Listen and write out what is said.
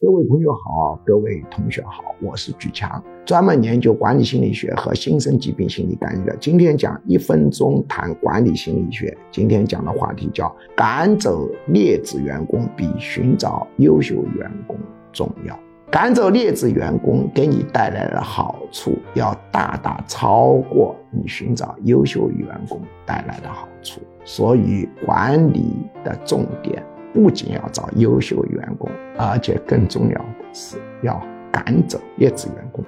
各位朋友好，各位同学好，我是举强，专门研究管理心理学和新生疾病心理干预的。今天讲一分钟谈管理心理学。今天讲的话题叫赶走劣质员工比寻找优秀员工重要。赶走劣质员工给你带来的好处，要大大超过你寻找优秀员工带来的好处。所以管理的重点。不仅要找优秀员工，而且更重要的是要赶走劣质员工。